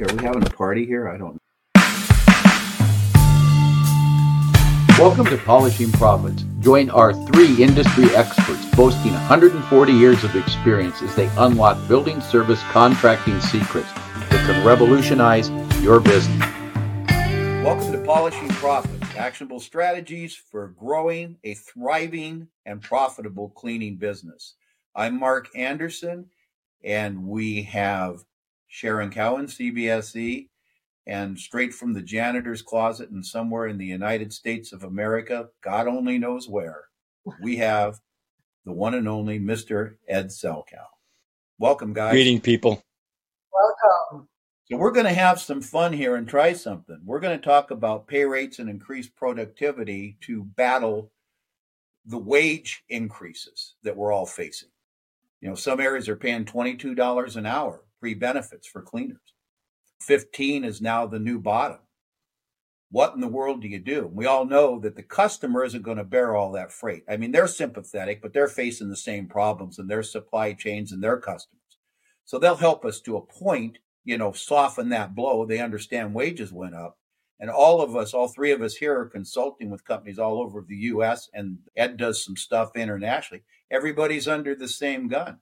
Are we having a party here? I don't. Welcome to Polishing Profits. Join our three industry experts boasting 140 years of experience as they unlock building service contracting secrets that can revolutionize your business. Welcome to Polishing Profits, actionable strategies for growing a thriving and profitable cleaning business. I'm Mark Anderson, and we have Sharon Cowan, CBSE, and straight from the janitor's closet and somewhere in the United States of America, God only knows where, we have the one and only Mr. Ed Selkow. Welcome, guys. Greeting people. Welcome. So we're going to have some fun here and try something. We're going to talk about pay rates and increased productivity to battle the wage increases that we're all facing. You know, some areas are paying $22 an hour pre benefits for cleaners. 15 is now the new bottom. What in the world do you do? We all know that the customer isn't going to bear all that freight. I mean, they're sympathetic, but they're facing the same problems in their supply chains and their customers. So they'll help us to a point, you know, soften that blow. They understand wages went up. And all of us, all three of us here are consulting with companies all over the US and Ed does some stuff internationally. Everybody's under the same gun.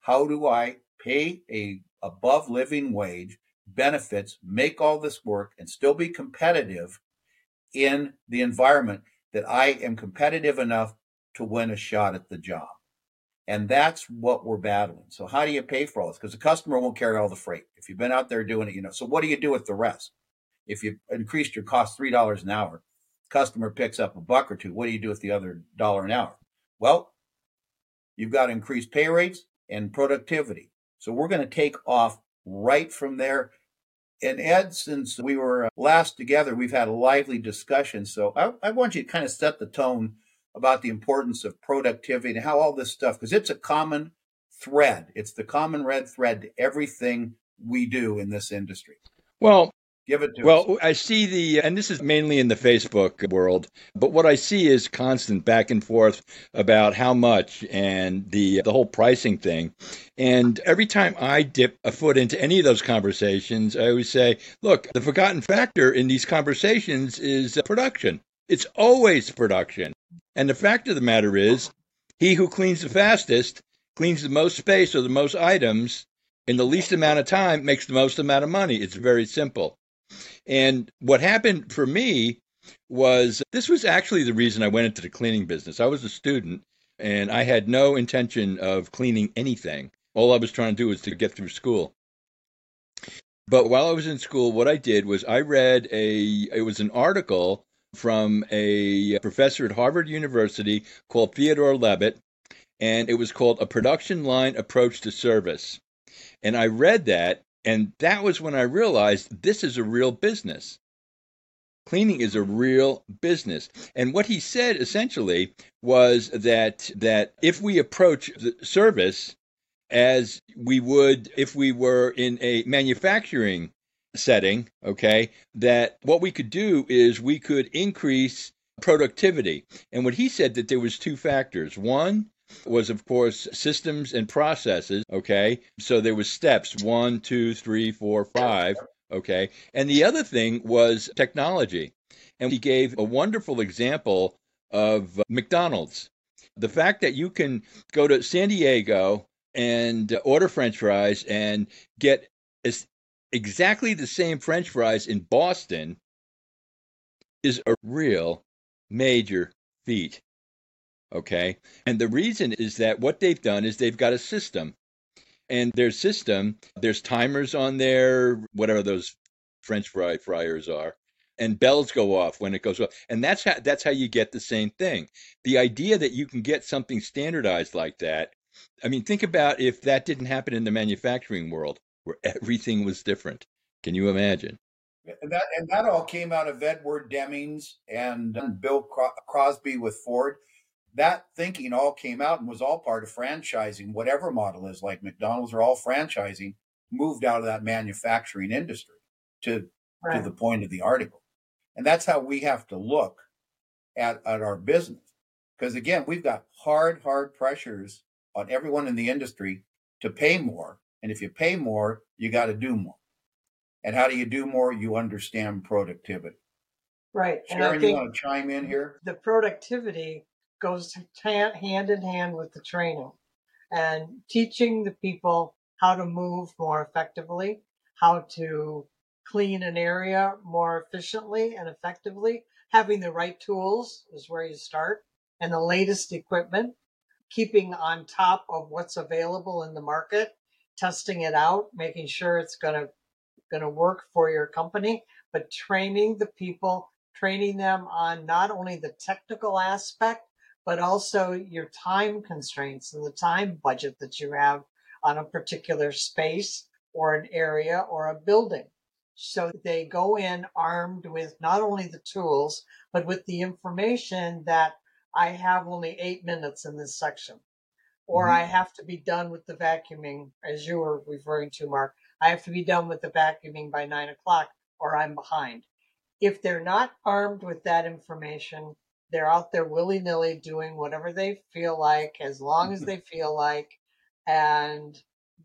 How do I pay a above living wage benefits, make all this work, and still be competitive in the environment that I am competitive enough to win a shot at the job. And that's what we're battling. So how do you pay for all this? Because the customer won't carry all the freight. If you've been out there doing it, you know. So what do you do with the rest? If you increased your cost three dollars an hour, customer picks up a buck or two. What do you do with the other dollar an hour? Well, you've got increased pay rates and productivity. So we're going to take off right from there. And Ed, since we were uh, last together, we've had a lively discussion. So I, I want you to kind of set the tone about the importance of productivity and how all this stuff, because it's a common thread. It's the common red thread to everything we do in this industry. Well, Give it to well, us. I see the, and this is mainly in the Facebook world, but what I see is constant back and forth about how much and the the whole pricing thing. And every time I dip a foot into any of those conversations, I always say, look, the forgotten factor in these conversations is uh, production. It's always production. And the fact of the matter is, he who cleans the fastest cleans the most space or the most items in the least amount of time makes the most amount of money. It's very simple. And what happened for me was this was actually the reason I went into the cleaning business. I was a student and I had no intention of cleaning anything. All I was trying to do was to get through school. But while I was in school, what I did was I read a it was an article from a professor at Harvard University called Theodore Levitt, and it was called A Production Line Approach to Service. And I read that and that was when I realized this is a real business. Cleaning is a real business. And what he said essentially was that that if we approach the service as we would if we were in a manufacturing setting, okay, that what we could do is we could increase productivity. And what he said that there was two factors. One was of course systems and processes okay? So there was steps one two three four five okay? And the other thing was technology. And he gave a wonderful example of mcdonald's. The fact that you can go to san diego and order french fries and get exactly the same french fries in boston is a real major feat Okay. And the reason is that what they've done is they've got a system. And their system, there's timers on there, whatever those French fry fryers are, and bells go off when it goes off. And that's how that's how you get the same thing. The idea that you can get something standardized like that. I mean, think about if that didn't happen in the manufacturing world where everything was different. Can you imagine? And that and that all came out of Edwards Deming and um, Bill Crosby with Ford that thinking all came out and was all part of franchising, whatever model is like McDonald's or all franchising, moved out of that manufacturing industry to right. to the point of the article. And that's how we have to look at, at our business. Because again, we've got hard, hard pressures on everyone in the industry to pay more. And if you pay more, you got to do more. And how do you do more? You understand productivity. Right. Sharon, you want to chime in here? The productivity goes hand in hand with the training and teaching the people how to move more effectively, how to clean an area more efficiently and effectively. Having the right tools is where you start and the latest equipment, keeping on top of what's available in the market, testing it out, making sure it's going to going to work for your company, but training the people, training them on not only the technical aspect, but also your time constraints and the time budget that you have on a particular space or an area or a building. So they go in armed with not only the tools, but with the information that I have only eight minutes in this section, or mm-hmm. I have to be done with the vacuuming, as you were referring to, Mark. I have to be done with the vacuuming by nine o'clock, or I'm behind. If they're not armed with that information, they're out there willy nilly doing whatever they feel like, as long as they feel like, and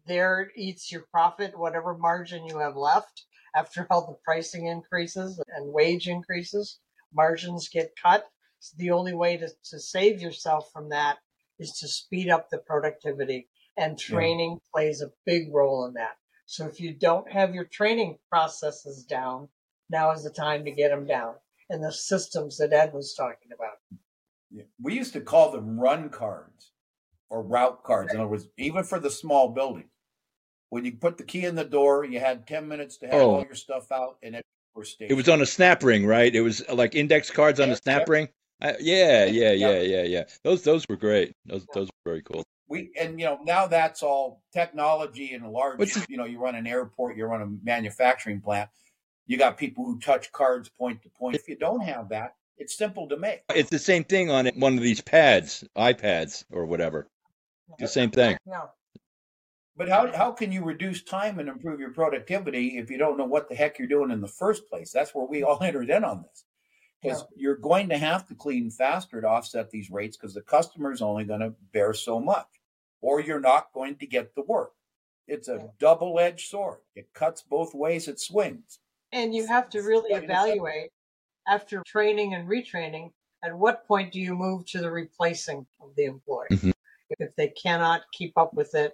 there eats your profit, whatever margin you have left after all the pricing increases and wage increases. Margins get cut. So the only way to, to save yourself from that is to speed up the productivity, and training yeah. plays a big role in that. So if you don't have your training processes down, now is the time to get them down. And the systems that Ed was talking about. Yeah. We used to call them run cards or route cards. In other words, even for the small building, when you put the key in the door, you had 10 minutes to have oh. all your stuff out and it It was on a snap ring, right? It was like index cards on a snap ring. Uh, yeah, yeah, yeah, yeah, yeah. Those those were great. Those those were very cool. We and you know now that's all technology and large. What's you know, you run an airport, you run a manufacturing plant. You got people who touch cards point to point. If you don't have that, it's simple to make. It's the same thing on one of these pads, iPads or whatever. The same thing. Yeah. But how, how can you reduce time and improve your productivity if you don't know what the heck you're doing in the first place? That's where we all entered in on this. Because yeah. you're going to have to clean faster to offset these rates because the customer's only going to bear so much, or you're not going to get the work. It's a yeah. double edged sword. It cuts both ways, it swings. And you have to really evaluate after training and retraining at what point do you move to the replacing of the employee? Mm-hmm. If they cannot keep up with it,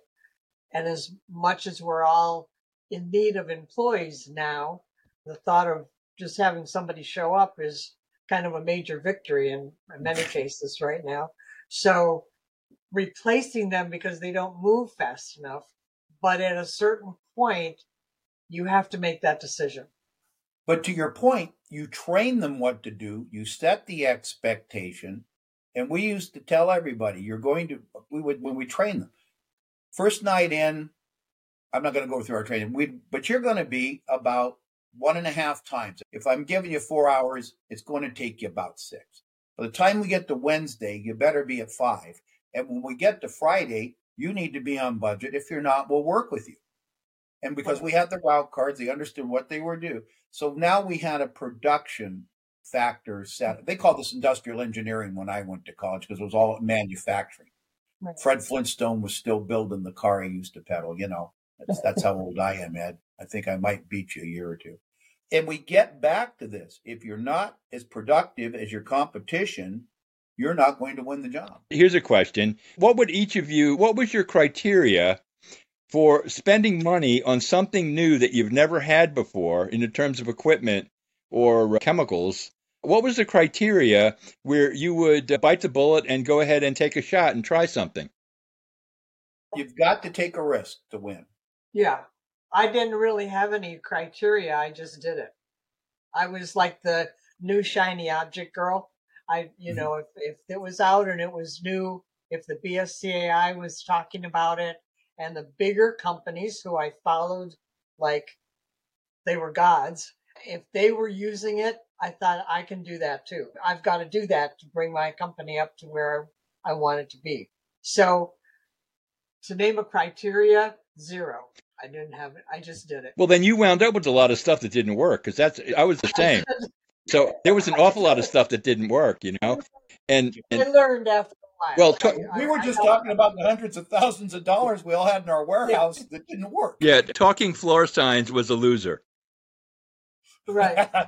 and as much as we're all in need of employees now, the thought of just having somebody show up is kind of a major victory in, in many cases right now. So replacing them because they don't move fast enough. But at a certain point, you have to make that decision. But to your point, you train them what to do, you set the expectation. And we used to tell everybody, you're going to, we would, when we train them, first night in, I'm not going to go through our training, we, but you're going to be about one and a half times. If I'm giving you four hours, it's going to take you about six. By the time we get to Wednesday, you better be at five. And when we get to Friday, you need to be on budget. If you're not, we'll work with you. And because we had the route cards, they understood what they were due. So now we had a production factor set. They called this industrial engineering when I went to college because it was all manufacturing. Right. Fred Flintstone was still building the car he used to pedal. You know, that's, that's how old I am, Ed. I think I might beat you a year or two. And we get back to this. If you're not as productive as your competition, you're not going to win the job. Here's a question. What would each of you, what was your criteria for spending money on something new that you've never had before in terms of equipment or chemicals what was the criteria where you would uh, bite the bullet and go ahead and take a shot and try something? You've got to take a risk to win. Yeah. I didn't really have any criteria. I just did it. I was like the new shiny object girl. I, you mm-hmm. know, if, if it was out and it was new, if the BSCAI was talking about it and the bigger companies who I followed like they were gods, if they were using it, I thought I can do that too. I've got to do that to bring my company up to where I want it to be. So to name a criteria, zero. I didn't have it. I just did it. Well, then you wound up with a lot of stuff that didn't work because that's I was the same. so there was an awful lot of stuff that didn't work, you know. And, and I learned after well, t- we were just talking about the hundreds of thousands of dollars we all had in our warehouse yeah. that didn't work. Yeah, talking floor signs was a loser. Right.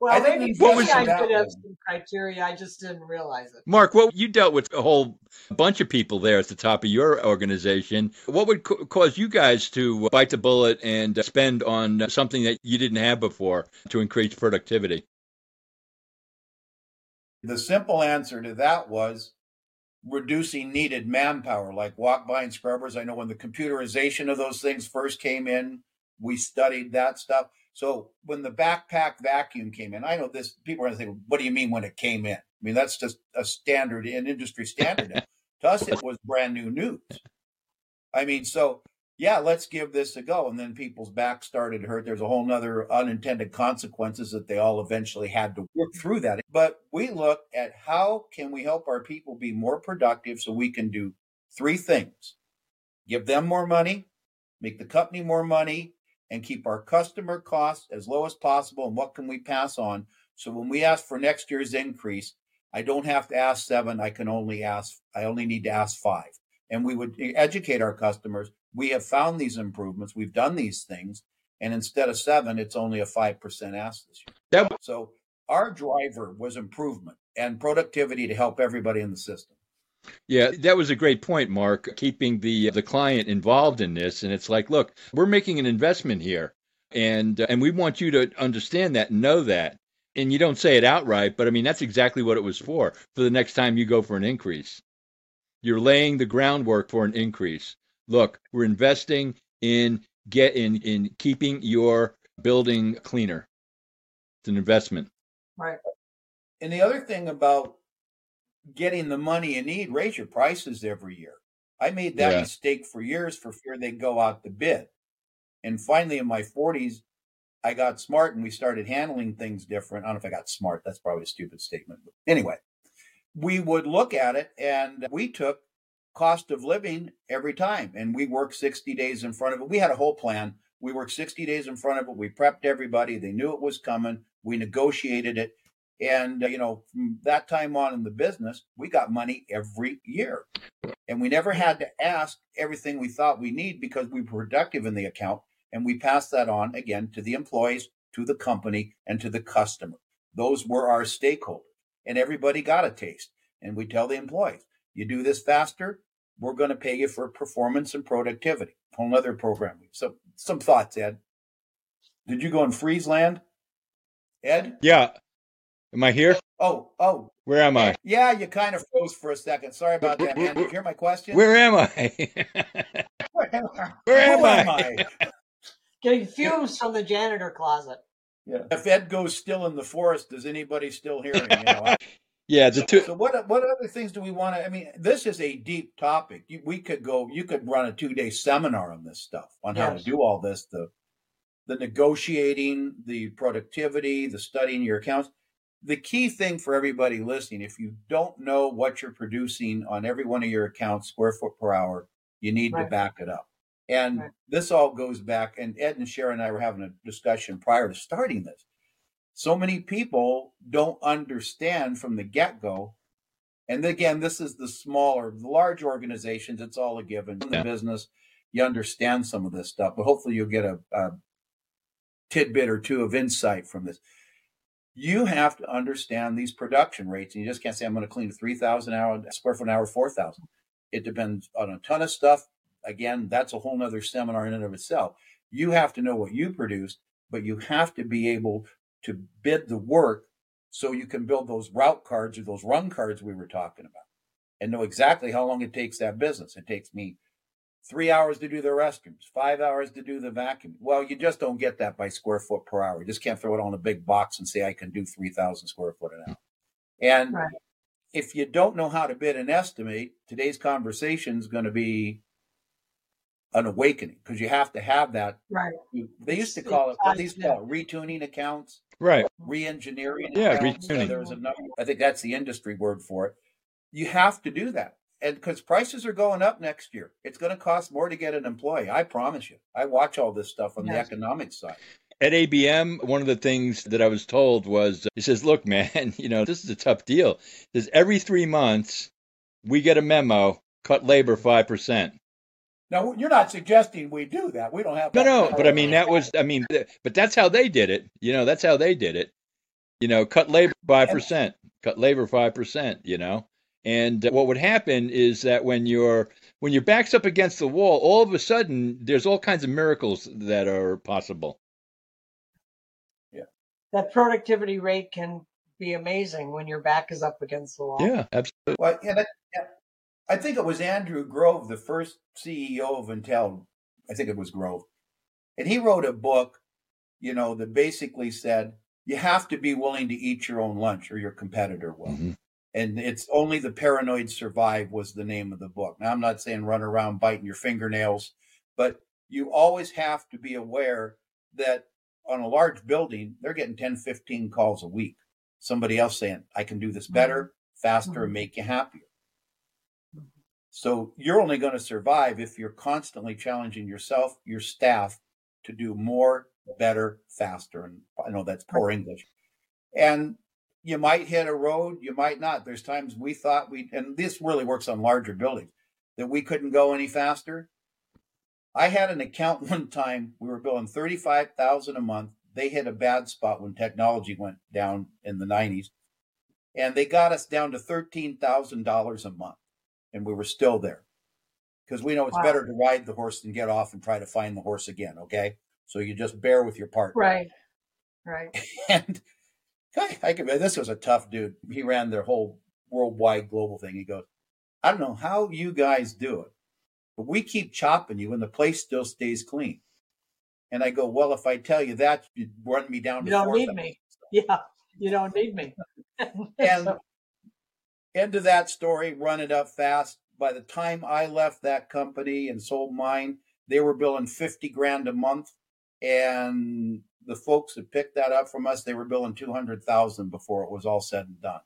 Well, I think maybe, What was- I that could have some criteria. I just didn't realize it. Mark, well, you dealt with a whole bunch of people there at the top of your organization. What would co- cause you guys to uh, bite the bullet and uh, spend on uh, something that you didn't have before to increase productivity? The simple answer to that was reducing needed manpower, like walk behind scrubbers. I know when the computerization of those things first came in, we studied that stuff. So when the backpack vacuum came in, I know this people are going to think, what do you mean when it came in? I mean, that's just a standard in industry standard. to us, it was brand new news. I mean, so yeah, let's give this a go. And then people's backs started hurt. There's a whole nother unintended consequences that they all eventually had to work through that. But we looked at how can we help our people be more productive so we can do three things. Give them more money, make the company more money, and keep our customer costs as low as possible. And what can we pass on? So when we ask for next year's increase, I don't have to ask seven. I can only ask, I only need to ask five. And we would educate our customers. We have found these improvements. We've done these things. And instead of seven, it's only a 5% ask this year. That So our driver was improvement and productivity to help everybody in the system. Yeah, that was a great point, Mark. Keeping the the client involved in this, and it's like, look, we're making an investment here, and uh, and we want you to understand that, and know that, and you don't say it outright, but I mean that's exactly what it was for. For the next time you go for an increase, you're laying the groundwork for an increase. Look, we're investing in get in in keeping your building cleaner. It's an investment. Right. And the other thing about getting the money you need, raise your prices every year. I made that Yeah. mistake for years for fear they'd go out the bid. And finally, in my 40s, I got smart and we started handling things different. I don't know if I got smart. That's probably a stupid statement. But anyway, we would look at it and we took cost of living every time and we worked 60 days in front of it. We had a whole plan. We worked 60 days in front of it. We prepped everybody. They knew it was coming. We negotiated it. And, uh, you know, from that time on in the business, we got money every year. And we never had to ask everything we thought we need because we were productive in the account. And we passed that on again to the employees, to the company, and to the customer. Those were our stakeholders. And everybody got a taste. And we tell the employees, you do this faster, we're going to pay you for performance and productivity. Whole other program. So some thoughts, Ed. Did you go in freeze land? Ed? Yeah. Am I here? Oh, oh, Where am I? yeah, you kind of froze for a second. Sorry about that, man. Did you hear my question? Where am I? Where Where am I? Getting fumes from the janitor closet. Yeah. If Ed goes still in the forest, does anybody still hear him? You know? Yeah, the two. so what what other things do we want to? I mean, this is a deep topic. You, we could go. You could run a two day seminar on this stuff on how to do all this. The the negotiating, the productivity, the studying your accounts. The key thing for everybody listening, if you don't know what you're producing on every one of your accounts, square foot per hour, you need to back it up. And Right. this all goes back, and Ed and Sharon and I were having a discussion prior to starting this. So many people don't understand from the get go. And again, this is the smaller, the large organizations, it's all a given. In the Yeah. business, you understand some of this stuff, but hopefully you'll get a, a tidbit or two of insight from this. You have to understand these production rates, and you just can't say, I'm going to clean 3,000 hour, square foot an hour, 4,000. It depends on a ton of stuff. Again, that's a whole nother seminar in and of itself. You have to know what you produce, but you have to be able to bid the work so you can build those route cards or those run cards we were talking about and know exactly how long it takes that business. It takes me three hours to do the restrooms, five hours to do the vacuum. Well, you just don't get that by square foot per hour. You just can't throw it on a big box and say, I can do 3,000 square foot an hour. And Right. if you don't know how to bid and estimate, today's conversation is going to be an awakening because you have to have that. Right. They used to call it, what they used to call it, retuning accounts Right. re-engineering. Yeah, accounts. retuning. There's another. I think that's the industry word for it. You have to do that, and because prices are going up next year, it's going to cost more to get an employee. I promise you. I watch all this stuff on the economic side. At ABM, one of the things that I was told was, he says, "Look, man, you know this is a tough deal. He says every three months we get a memo, cut labor five percent." Now you're not suggesting we do that. We don't have no, no. But I mean, that was, I mean, but that's how they did it. You know, that's how they did it. You know, cut labor five percent, cut labor five percent. You know, and uh, what would happen is that when your when your back's up against the wall, all of a sudden there's all kinds of miracles that are possible. Yeah, that productivity rate can be amazing when your back is up against the wall. Yeah, absolutely. Well, and I, I think it was Andrew Grove, the first CEO of Intel. I think it was Grove, and he wrote a book, you know, that basically said you have to be willing to eat your own lunch or your competitor will. Mhm. And it's only the paranoid survive was the name of the book. Now I'm not saying run around biting your fingernails, but you always have to be aware that on a large building, they're getting 10, 15 calls a week. Somebody else saying, I can do this better, faster, and Mhm. make you happier. So you're only going to survive if you're constantly challenging yourself, your staff to do more, better, faster. And I know that's poor English. And you might hit a road, you might not. There's times we thought we, and this really works on larger buildings, that we couldn't go any faster. I had an account one time, we were billing 35,000 a month. They hit a bad spot when technology went down in the 90s. And they got us down to $13,000 a month. And we were still there. Because we know it's Wow. better to ride the horse than get off and try to find the horse again. Okay. So you just bear with your partner. Right. Right. And I, I can, this was a tough dude. He ran their whole worldwide global thing. He goes, I don't know how you guys do it, but we keep chopping you and the place still stays clean. And I go, well, if I tell you that, you'd run me down You to don't need thousand." me. Yeah. You don't need me. And end of that story, run it up fast. By the time I left that company and sold mine, they were billing 50 grand a month. And the folks that picked that up from us, they were billing 200,000 before it was all said and done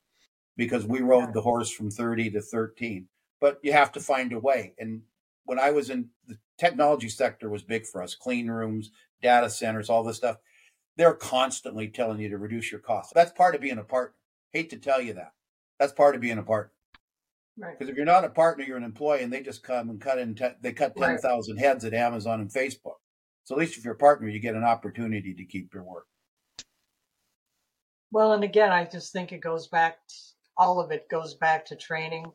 because we rode the horse from 30 to 13. But you have to find a way. And when I was in the technology sector was big for us, clean rooms, data centers, all this stuff. They're constantly telling you to reduce your costs. That's part of being a partner. Hate to tell you that. That's part of being a partner. right. Because if you're not a partner, you're an employee, and they just come and cut in. Te- they cut Right. ten thousand heads at Amazon and Facebook. So at least if you're a partner, you get an opportunity to keep your work. Well, and again, I just think it goes back, t all of it goes back to training,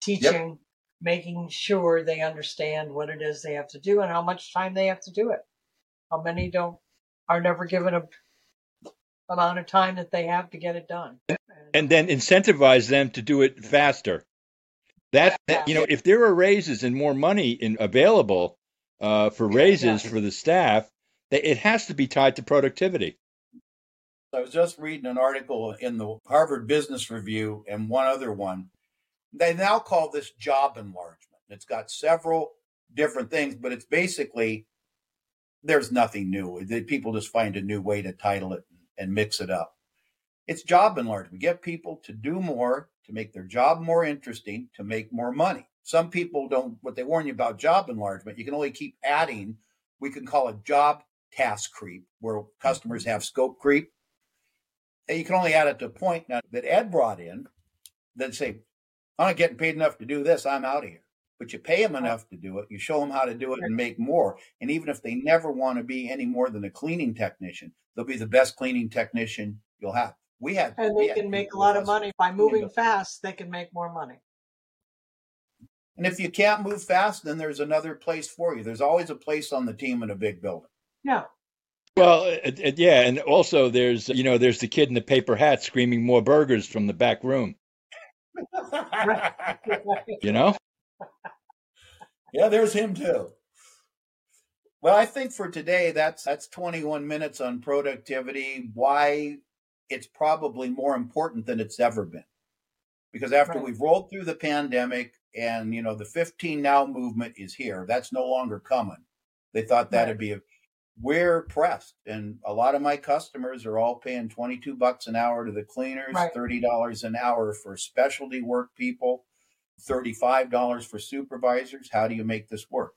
teaching, making sure they understand what it is they have to do and how much time they have to do it. How many don't, are never given a amount of time that they have to get it done. and then incentivize them to do it faster. That, that you know, if there are raises and more money in, available uh, for raises Yeah. for the staff, that it has to be tied to productivity. I was just reading an article in the Harvard Business Review and one other one. They now call this job enlargement. It's got several different things, but it's basically there's nothing new. People just find a new way to title it and mix it up. It's job enlargement. We get people to do more, to make their job more interesting, to make more money. Some people don't, what they warn you about job enlargement, you can only keep adding. We can call it job task creep, where customers have scope creep. And you can only add it to a point now that Ed brought in that say, I'm not getting paid enough to do this, I'm out of here. But you pay them enough to do it, you show them how to do it and make more. And even if they never want to be any more than a cleaning technician, they'll be the best cleaning technician you'll have. We had And they can make a lot of money by moving fast. They can make more money. And if you can't move fast, then there's another place for you. There's always a place on the team in a big building. Yeah. Well, it, it- yeah, and also there's you know there's the kid in the paper hat screaming more burgers from the back room. You know, Yeah, there's him too. Well, I think for today that's that's 21 minutes on productivity. Why it's probably more important than it's ever been. Because after Right. we've rolled through the pandemic and you know the 15 now movement is here, that's no longer coming. They thought that'd be a we're pressed and a lot of my customers are all paying 22 bucks an hour to the cleaners, Right. $30 an hour for specialty work people. $35 for supervisors. How do you make this work?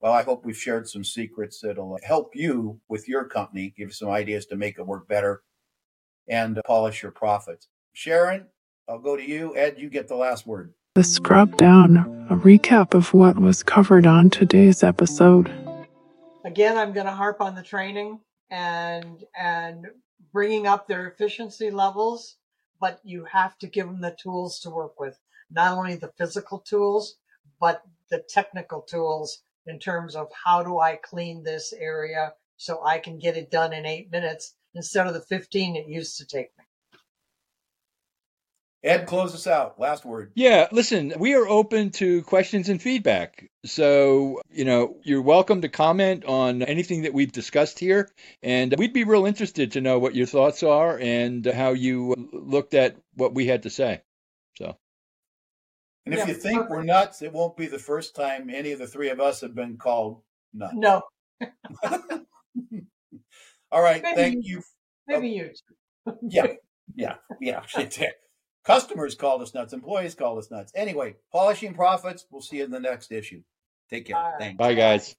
Well, I hope we've shared some secrets that'll help you with your company, give you some ideas to make it work better and polish your profits. Sharon, I'll go to you. Ed, you get the last word. the scrub down, a recap of what was covered on today's episode. Again, I'm going to harp on the training and and bringing up their efficiency levels, but you have to give them the tools to work with. Not only the physical tools, but the technical tools in terms of how do I clean this area so I can get it done in eight minutes instead of the 15 it used to take me. Ed, close us out. Last word. Yeah, listen, we are open to questions and feedback. So, you know, you're welcome to comment on anything that we've discussed here. And we'd be real interested to know what your thoughts are and how you looked at what we had to say. So. And if yeah, you think perfect. we're nuts, it won't be the first time any of the three of us have been called nuts. No. All right. Maybe thank you. Maybe you. yeah. Yeah. Yeah. Customers called us nuts. Employees called us nuts. Anyway, polishing profits. We'll see you in the next issue. Take care. Thanks. Bye, guys.